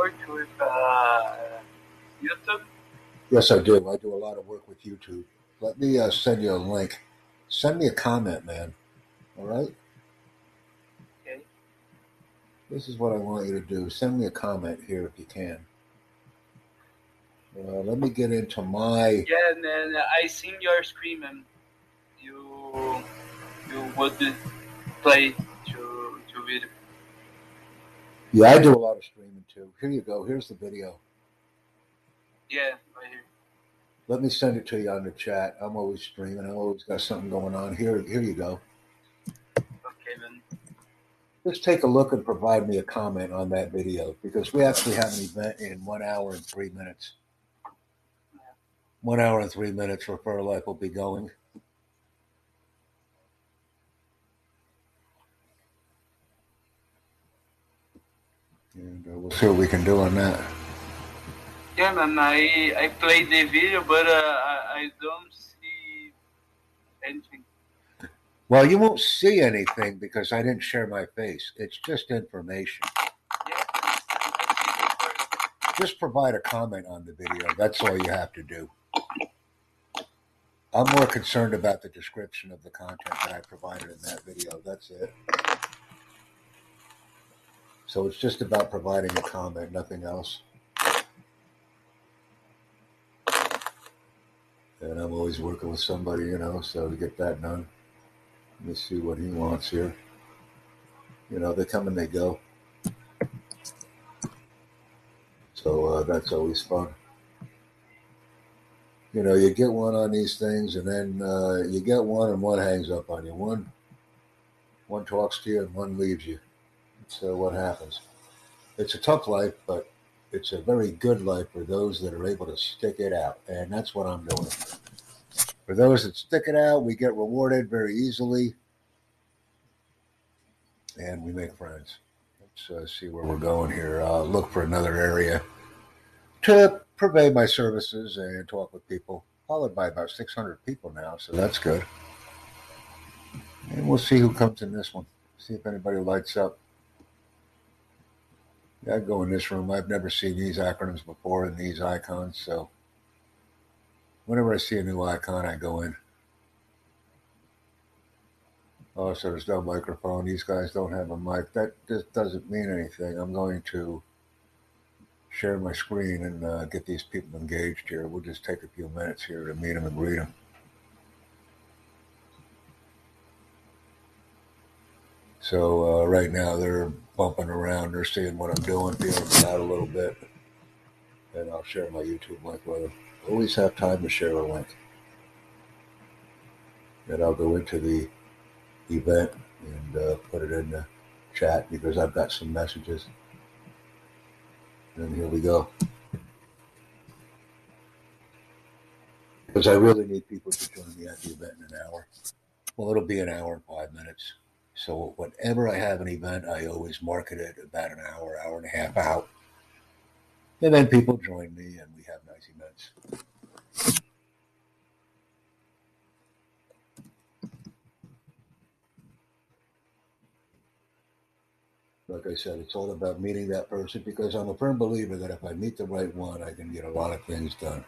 work with uh, YouTube? Yes, I do. I do a lot of work with YouTube. Let me uh, send you a link. Send me a comment, man. All right? Okay. This is what I want you to do. Send me a comment here if you can. Uh, let me get into my. Yeah, then I seen your screen and you you would play to to video. Yeah, I do a lot of streaming too. Here you go. Here's the video. Yeah, right here. Let me send it to you on the chat. I'm always streaming. I always got something going on. Here, here you go. Okay, then. Just take a look and provide me a comment on that video because we actually have an event in one hour and three minutes. One hour and three minutes, Refer Life will be going. And uh, we'll see what we can do on that. Yeah, man. I I played the video, but uh, I, I don't see anything. Well, you won't see anything because I didn't share my face. It's just information. Yeah. Just provide a comment on the video. That's all you have to do. I'm more concerned about the description of the content that I provided in that video. That's it. So it's just about providing a comment, nothing else. And I'm always working with somebody, you know, so to get that done. Let me see what he wants here. You know, they come and they go. So uh, that's always fun. You know, you get one on these things, and then uh, you get one, and one hangs up on you. One, one talks to you, and one leaves you. So what happens? It's a tough life, but it's a very good life for those that are able to stick it out, and that's what I'm doing. For those that stick it out, we get rewarded very easily, and we make friends. Let's uh, see where we're going here. Uh, look for another area to purvey my services and talk with people. Followed by about 600 people now, so that's good. And we'll see who comes in this one. See if anybody lights up. I go in this room. I've never seen these acronyms before and these icons, so whenever I see a new icon, I go in. Oh, so there's no microphone. These guys don't have a mic. That just doesn't mean anything. I'm going to share my screen and uh, get these people engaged here. We'll just take a few minutes here to meet them and greet them. So uh, right now they're bumping around. They're seeing what I'm doing, feeling it out a little bit. And I'll share my YouTube link with them. Always have time to share a link. And I'll go into the event and uh, put it in the chat because I've got some messages. And here we go. Because I really need people to join me at the event in an hour. Well, it'll be an hour and five minutes. So whenever I have an event, I always market it about an hour, hour and a half out. And then people join me and we have nice events. Like I said, it's all about meeting that person because I'm a firm believer that if I meet the right one, I can get a lot of things done.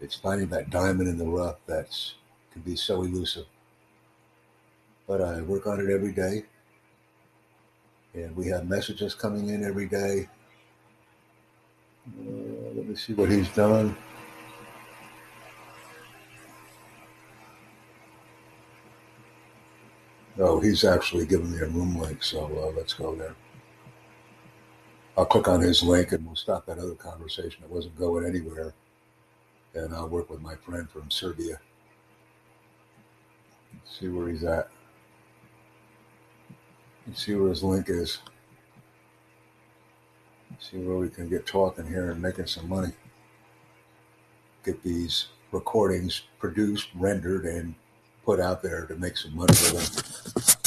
It's finding that diamond in the rough that's can be so elusive. But I work on it every day. And we have messages coming in every day. Uh, let me see what he's done. Oh, he's actually given me a room link, so uh, let's go there. I'll click on his link and we'll stop that other conversation. It wasn't going anywhere. And I'll work with my friend from Serbia. Let's see where he's at. See where his link is. See where we can get talking here and making some money. Get these recordings produced, rendered, and put out there to make some money with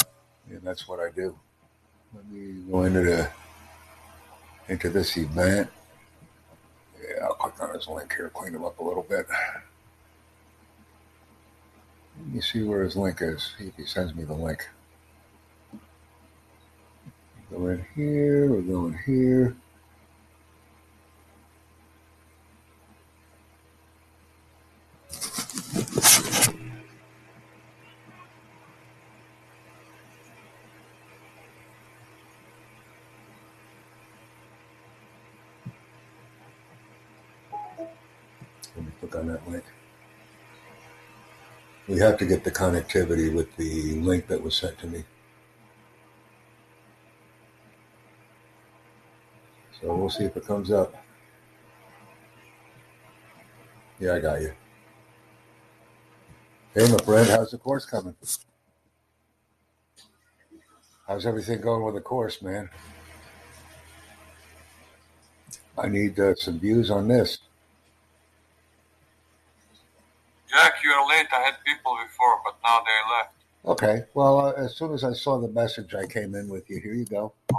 them. And that's what I do. Let me go into the into this event. Yeah, I'll click on his link here, clean him up a little bit. Let me see where his link is. See if he sends me the link. Going here, we're going here. Let me click on that link. We have to get the connectivity with the link that was sent to me. So we'll see if it comes up. Yeah, I got you. Hey, my friend, how's the course coming? How's everything going with the course, man? I need uh, some views on this. Jack, you're late. I had people before, but now they left. Okay, well, uh, as soon as I saw the message, I came in with you. Here you go. But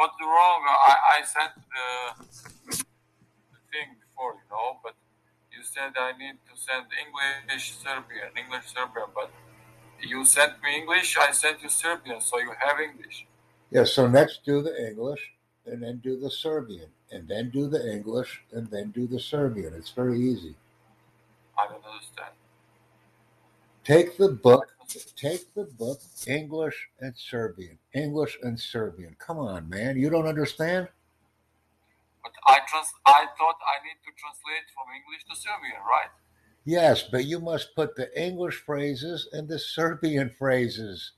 what's wrong? I, I sent the, the thing before, you know, but you said I need to send English Serbian, English Serbian, but you sent me English, I sent you Serbian, so you have English. Yeah, so next do the English, and then do the Serbian, and then do the English, and then do the Serbian. It's very easy. I don't understand. Take the book, take the book, English and Serbian, English and Serbian. Come on, man, you don't understand? But I trans- I thought I need to translate from English to Serbian, right? Yes, but you must put the English phrases and the Serbian phrases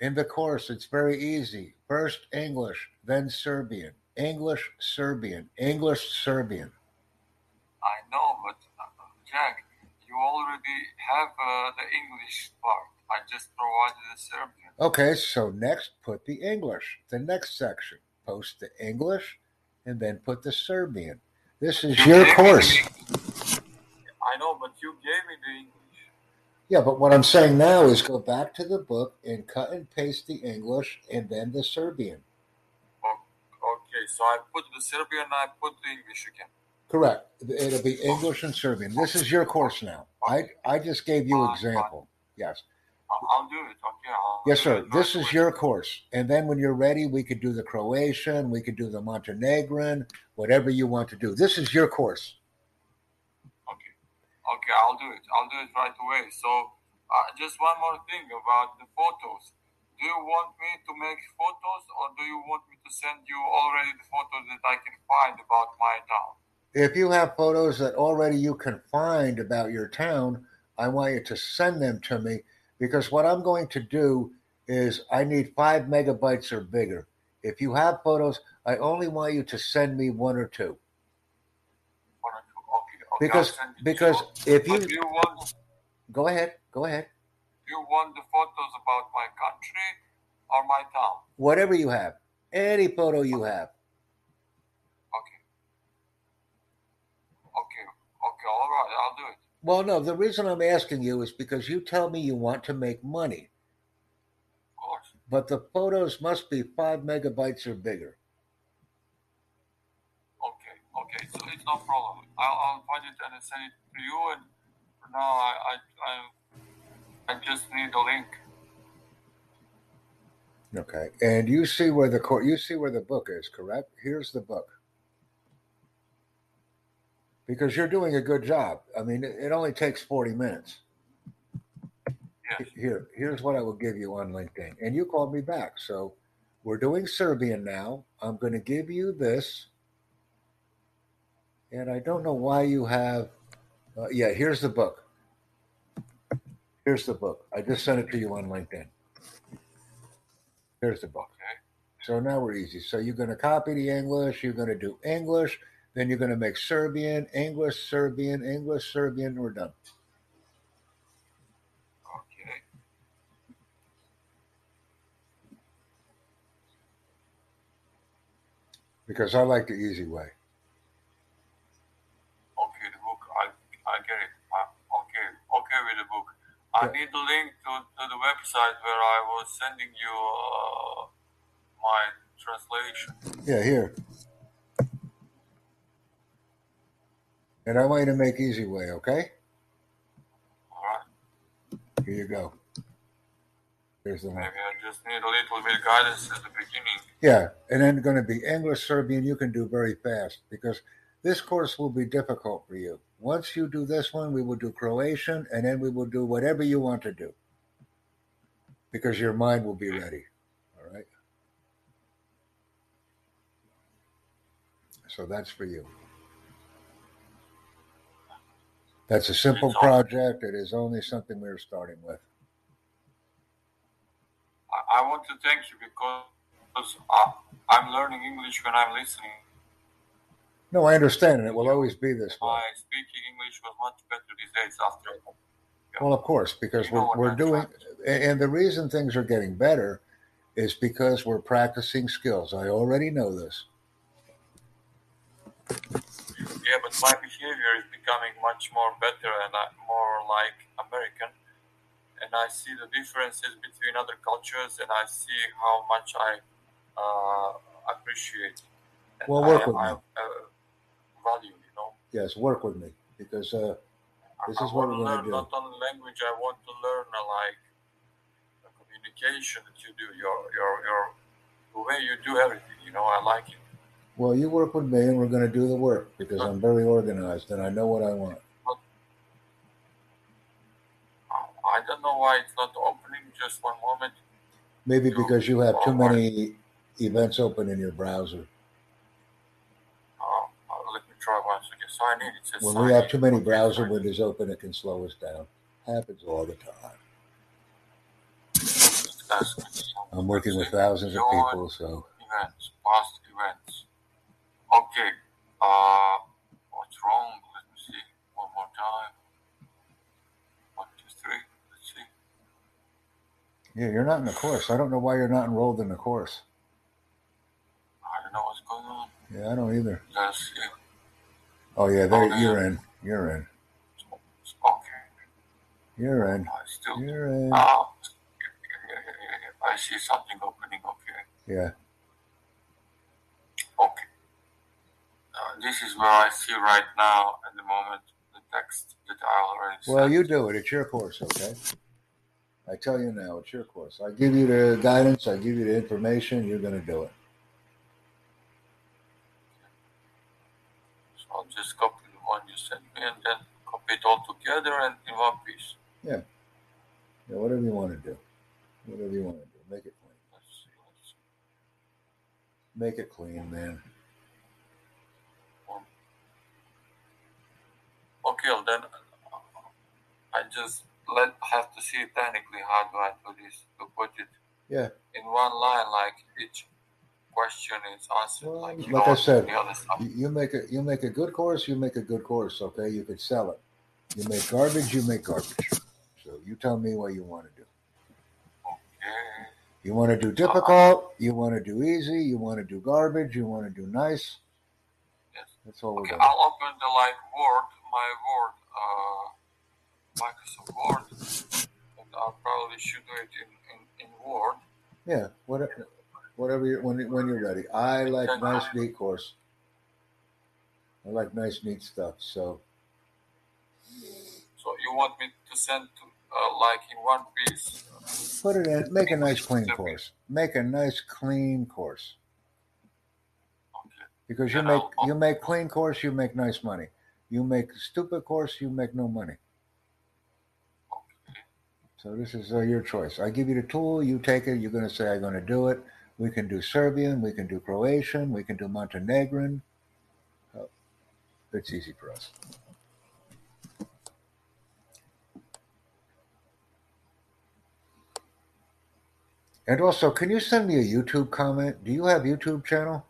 in the course. It's very easy. First English, then Serbian. English, Serbian, English, Serbian. I know, but uh, Jack, you already have uh, the English part. I just provided the Serbian. Okay, so next put the English, the next section. Post the English and then put the Serbian. This is You your gave me the course. I know, but you gave me the English. Yeah, but what I'm saying now is go back to the book and cut and paste the English and then the Serbian. Okay, so I put the Serbian, I put the English again. Correct. It'll be English and Serbian. This is your course now. I I just gave you example. Yes. I'll, I'll do it. Okay. I'll Yes, sir. This is your course. And then when you're ready, we could do the Croatian, we could do the Montenegrin, whatever you want to do. This is your course. Okay. Okay, I'll do it. I'll do it right away. So, uh, just one more thing about the photos. Do you want me to make photos, or do you want me to send you already the photos that I can find about my town? If you have photos that already you can find about your town, I want you to send them to me because what I'm going to do is I need five megabytes or bigger. If you have photos, I only want you to send me one or two. One or two? Okay. okay Because I'll send it to because if you you want go ahead, go ahead. do you want the photos about my country or my town? Whatever you have, any photo you have. Okay. Okay. Okay. All right. I'll do it. Well, no, the reason I'm asking you is because you tell me you want to make money, Of course. but the photos must be five megabytes or bigger. Okay, okay, so it's no problem. I'll, I'll find it and send it to you. And for now, I, I, I, I just need a link. Okay, and you see where the court, you see where the book is, correct? Here's the book. Because you're doing a good job. I mean, it, only takes 40 minutes. Yes. Here, here's what I will give you on LinkedIn. And you called me back. So we're doing Serbian now. I'm going to give you this. And I don't know why you have, uh, yeah, here's the book. Here's the book. I just sent it to you on LinkedIn. Here's the book. Okay. So now we're easy. So you're going to copy the English, you're going to do English, then you're going to make Serbian, English, Serbian, English, Serbian. We're done. Okay. Because I like the easy way. Okay, the book. I, I get it. I'm okay. Okay with the book. I need the link to, to the website where I was sending you uh, my translation. Yeah, here. And I want you to make easy way, okay? All right. Here you go. There's the one. Maybe I just need a little bit guidance at the beginning. Yeah, and then going to be English, Serbian. You can do very fast because this course will be difficult for you. Once you do this one, we will do Croatian, and then we will do whatever you want to do because your mind will be ready. All right. So that's for you. That's a simple It's all- project. It is only something we're starting with. I, I want to thank you because I, I'm learning English when I'm listening. No, I understand, and it will always be this way. My speaking English was much better these days after. Well, of course, because You we're, we're I'm doing, and the reason things are getting better is because we're practicing skills. I already know this. Yeah, but my behavior is becoming much more better and I, more like American. And I see the differences between other cultures and I see how much I uh, appreciate. And Well, work I, with I, me. uh, value, you know. Yes, work with me because uh, This I is what want to we're gonna learn do. not only language, I want to learn uh, like the communication that you do, your your your the way you do everything. You know, I like it. Well, you work with me, and we're going to do the work because I'm very organized and I know what I want. I- don't know why it's not opening. Just one moment. Maybe You- because you have too many events open in your browser. Uh, uh, let me try once again. Sign in. It says When we have too many browser sign windows open, it can slow us down. Happens all the time. Ask me some- I'm working with thousands of people, so Events, past events. Okay. Uh, what's wrong? Let me see. One more time. One, two, three. Let's see. yeah, you're not in the course. I don't know why you're not enrolled in the course. I don't know what's going on. Yeah, I don't either. Let's see. Oh yeah, there Oh, you're in. You're in. Okay. You're in. I still. You're in. Yeah, yeah, yeah, yeah, yeah. I see something opening. Okay. Yeah. Okay. Uh, this is where I see right now at the moment the text that I already Well, sent. you do it. It's your course, okay? I tell you now, it's your course. I give you the guidance. I give you the information. You're going to do it. So I'll just copy the one you sent me and then copy it all together and in one piece. Yeah. Yeah, whatever you want to do. Whatever you want to do. Make it clean. Let's see. Let's see. Make it clean, man. Okay, well then uh, I just let have to see technically how do I do this to put it Yeah. in one line like each question is answered Well, like like I said, the other stuff. You, make a you make a good course. You make a good course, okay? You could sell it. You make garbage. You make garbage. So you tell me what you want to do. Okay. You want to do difficult. You want to do easy. You want to do garbage. You want to do nice. Yes. That's all we're doing. I'll open the like Word, my Word, uh, Microsoft Word, and I'll probably should do it in, in, in Word. Yeah, whatever, whatever you when when you're ready. I like nice, neat course. I like nice, neat stuff. So So you want me to send to uh, like in one piece? put it in. Make a nice, clean course. Make a nice, clean course. Because you make you make clean course, you make nice money. You make stupid course, you make no money. So this is uh, your choice. I give you the tool, you take it. You're going to say, "I'm going to do it." We can do Serbian, we can do Croatian, we can do Montenegrin. It's easy for us. And also, can you send me a YouTube comment? Do you have YouTube channel?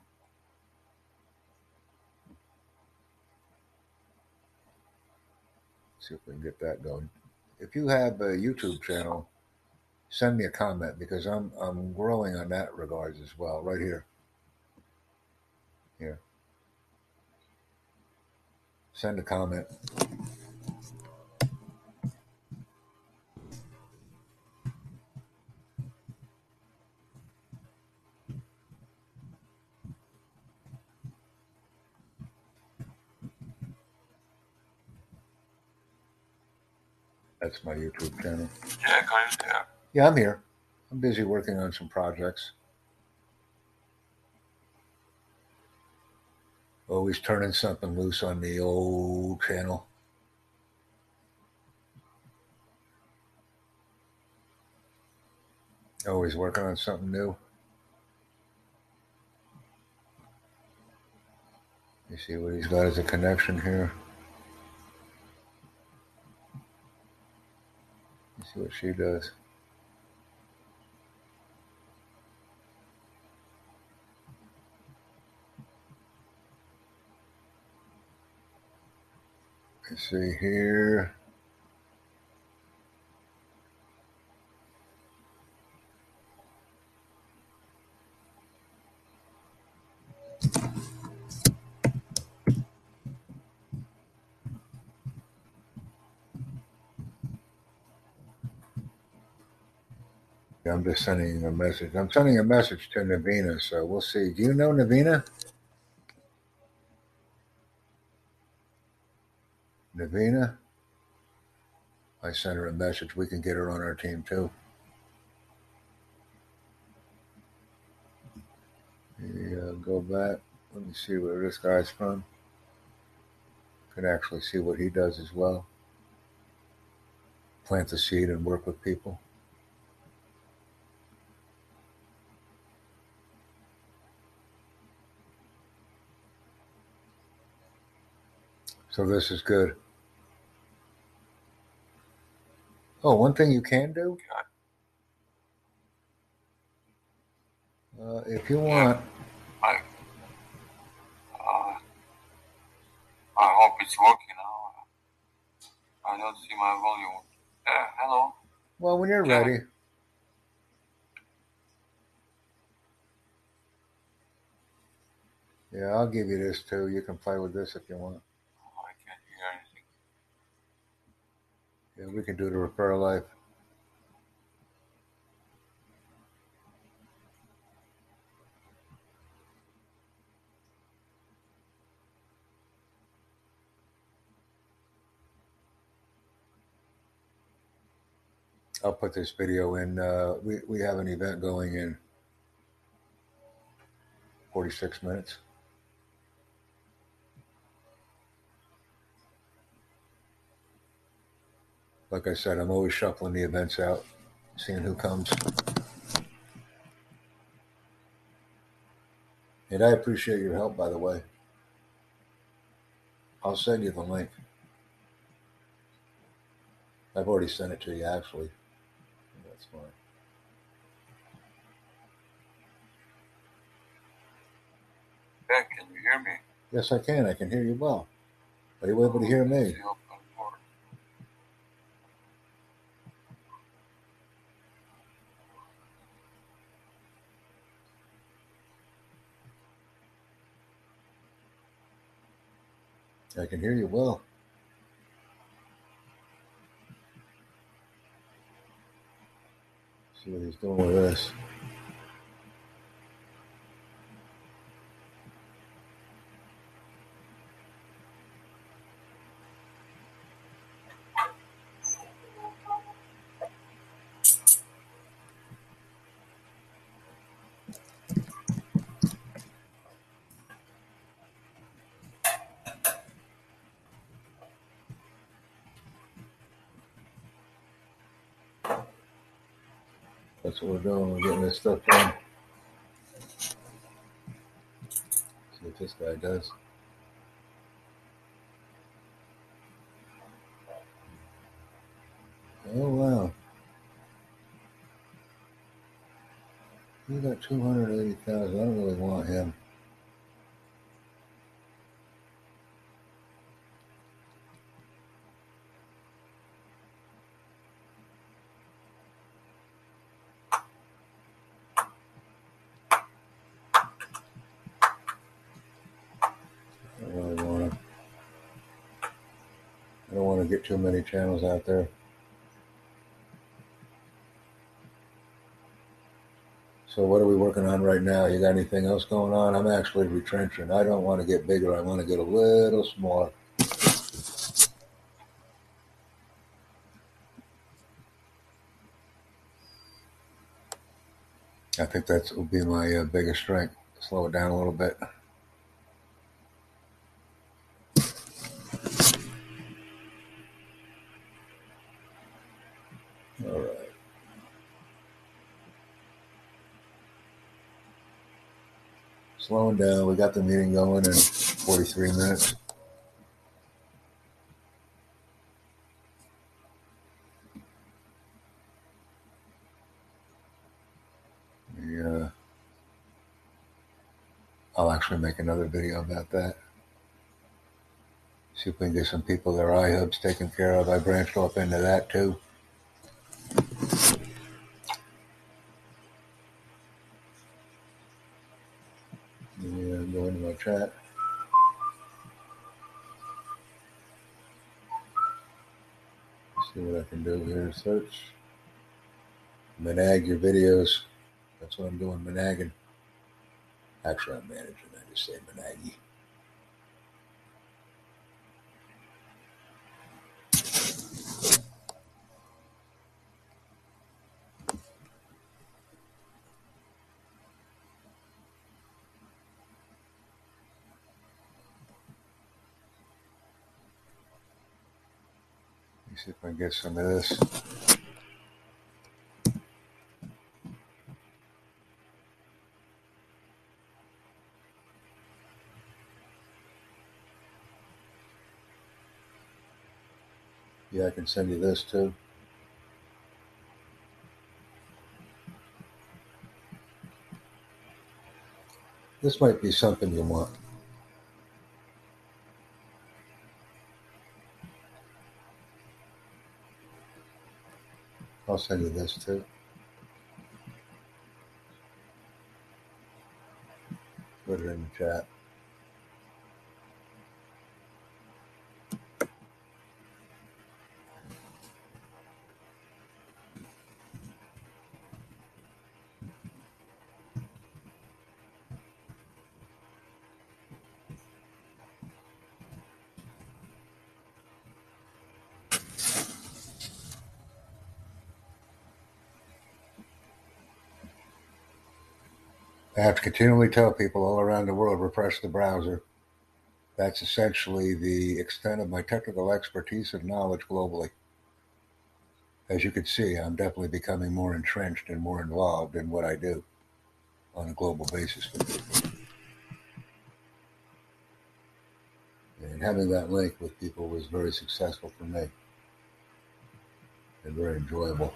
See if we can get that going. If you have a YouTube channel, send me a comment because I'm I'm growing on that regards as well. Right here. Here. Send a comment. That's my YouTube channel. You there? Yeah, I'm here. I'm busy working on some projects. Always turning something loose on the old channel. Always working on something new. You see what he's got as a connection here. See what she does. Let's see here. I'm just sending a message. I'm sending a message to Navina, so we'll see. Do you know Navina? Navina? I sent her a message. We can get her on our team too. Yeah, go back. Let me see where this guy's from. Can actually see what he does as well. Plant the seed and work with people. So this is good. Oh, one thing you can do, uh, if you want, I, uh, I hope it's working now. I don't see my volume. Uh, hello. well, when you're Yeah. ready. Yeah, I'll give you this too. You can play with this if you want. I can't hear anything. Yeah, we can do the repair life. I'll put this video in. Uh, we, we have an event going in 46 minutes. Like I said, I'm always shuffling the events out, seeing who comes. And I appreciate your help, by the way. I'll send you the link. I've already sent it to you, actually. That's fine. Yeah, can you hear me? Yes, I can. I can hear you well. Are you able to hear me? I can hear you well. See what he's doing with this. That's what we're doing. We're getting this stuff done. See what this guy does. Oh wow. He got two hundred eighty thousand. I don't really want him. I don't really want him. I get too many channels out there. So what are we working on right now? You got anything else going on? I'm actually retrenching. I don't want to get bigger. I want to get a little smaller. I think that will be my uh, biggest strength. Slow it down a little bit. All right. Down. We got the meeting going in 43 minutes. Yeah. I'll actually make another video about that. See if we can get some people their eye hubs taken care of. I branched off into that too. Yeah, go into my chat. See what I can do here. Search. Manag your videos. That's what I'm doing, Managging. Actually, I'm managing. I just say Managgy. See if I can get some of this. Yeah, I can send you this too. This might be something you want. I'll send you this too. Put it in the chat. Continually tell people all around the world refresh the browser. That's essentially the extent of my technical expertise and knowledge globally. As you can see, I'm definitely becoming more entrenched and more involved in what I do on a global basis. And having that link with people was very successful for me and very enjoyable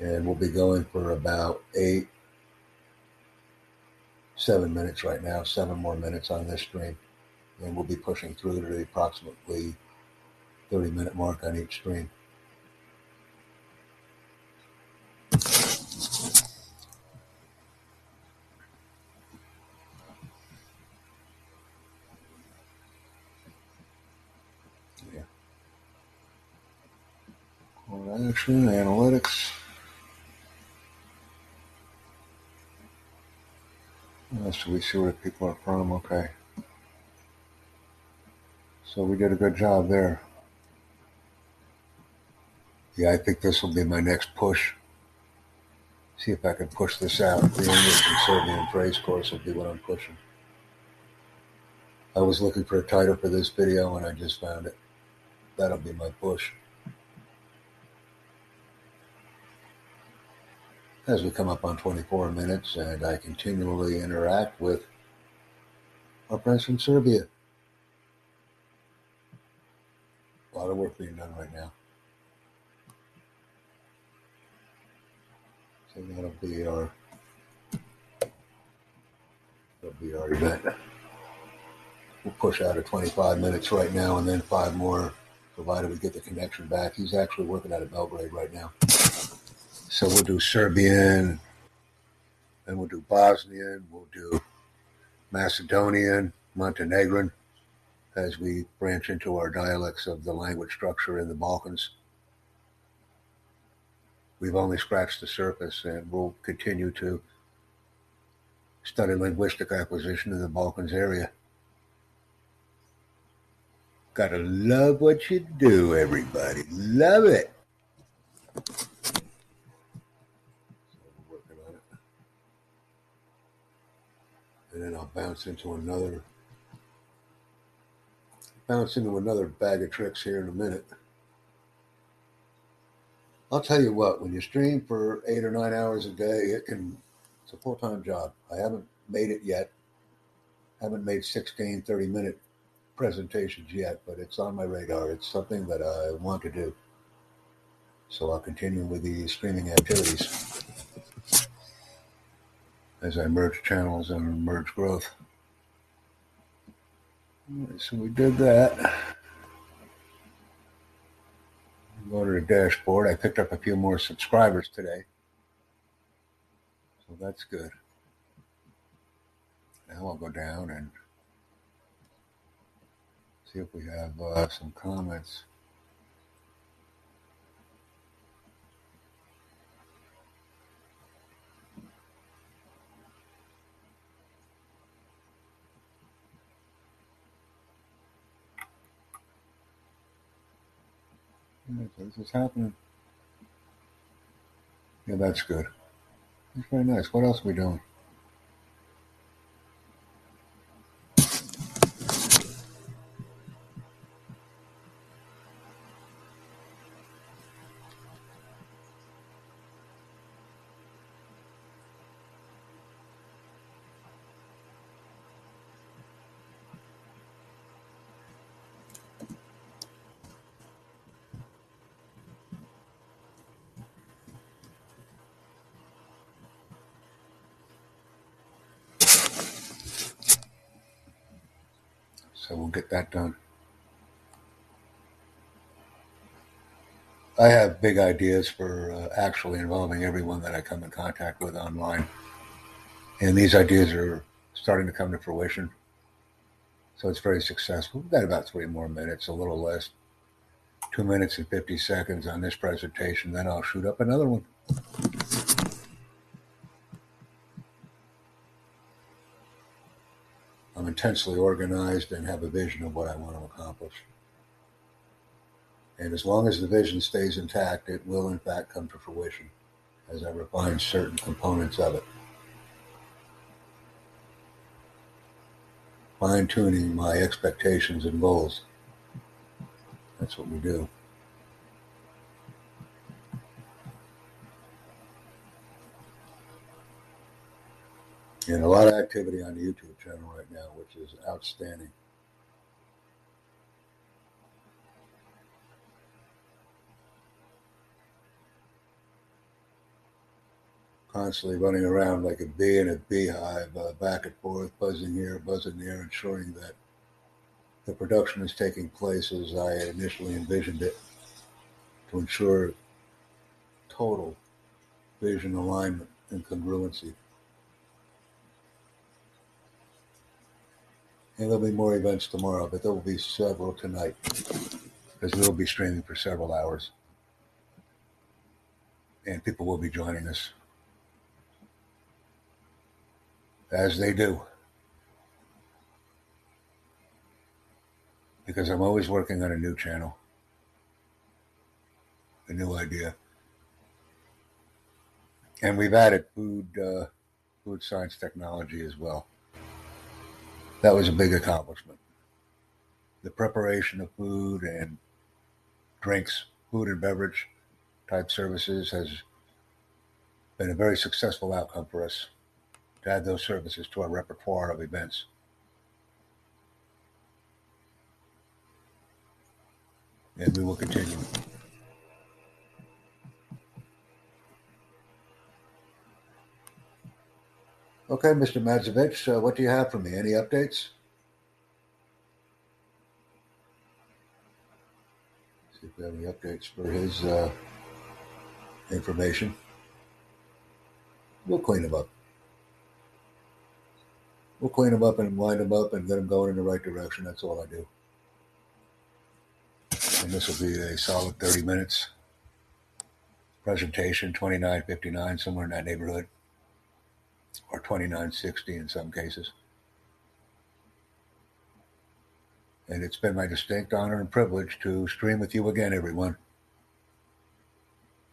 and we'll be going for about eight, seven minutes right now, seven more minutes on this stream. And we'll be pushing through to the approximately 30 minute mark on each stream. Yeah. Call action, analytics. So we see where the people are from. Okay. So we did a good job there. Yeah, I think this will be my next push. See if I can push this out. The English and Serbian phrase course will be what I'm pushing. I was looking for a title for this video and I just found it. That'll be my push. As we come up on 24 minutes and I continually interact with our friends from Serbia. A lot of work being done right now. So that'll be our that'll be our event. We'll push out at 25 minutes right now and then five more, provided we get the connection back. He's actually working out of Belgrade right now. So we'll do Serbian, then we'll do Bosnian, we'll do Macedonian, Montenegrin, as we branch into our dialects of the language structure in the Balkans. We've only scratched the surface and we'll continue to study linguistic acquisition in the Balkans area. Gotta love what you do, everybody. Love it. And then I'll bounce into another bounce into another bag of tricks here in a minute. I'll tell you what, when you stream for eight or nine hours a day, it can it's a full time job. I haven't made it yet. Haven't made 16, 30 minute presentations yet, but it's on my radar. It's something that I want to do. So I'll continue with the streaming activities as I merge channels and merge growth. so we did that. Go to the dashboard. I picked up a few more subscribers today. So that's good. Now I'll go down and see if we have uh, some comments. This is happening. Yeah, that's good. That's very nice. What else are we doing? So we'll get that done. I have big ideas for uh, actually involving everyone that I come in contact with online. And these ideas are starting to come to fruition. So it's very successful. We've got about three more minutes, a little less. Two minutes and 50 seconds on this presentation. Then I'll shoot up another one. I'm intensely organized and have a vision of what I want to accomplish. And as long as the vision stays intact, it will in fact come to fruition as I refine certain components of it. Fine tuning my expectations and goals. That's what we do. And a lot of activity on the YouTube channel right now, which is outstanding. Constantly running around like a bee in a beehive, uh, back and forth, buzzing here, buzzing there, ensuring that the production is taking place as I initially envisioned it to ensure total vision alignment and congruency. And there'll be more events tomorrow, but there will be several tonight because we'll be streaming for several hours. And people will be joining us as they do. Because I'm always working on a new channel, a new idea. And we've added food, uh, food science technology as well that was a big accomplishment. The preparation of food and drinks, food and beverage type services has been a very successful outcome for us to add those services to our repertoire of events. And we will continue. Okay, Mr. Madzovich, uh, what do you have for me? Any updates? See if we have any updates for his uh, information. We'll clean him up. We'll clean him up and wind him up and get him going in the right direction. That's all I do. And this will be a solid 30 minutes. Presentation 2959, somewhere in that neighborhood or 2960 in some cases. And it's been my distinct honor and privilege to stream with you again, everyone.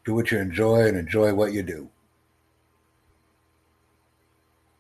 Do what you enjoy and enjoy what you do.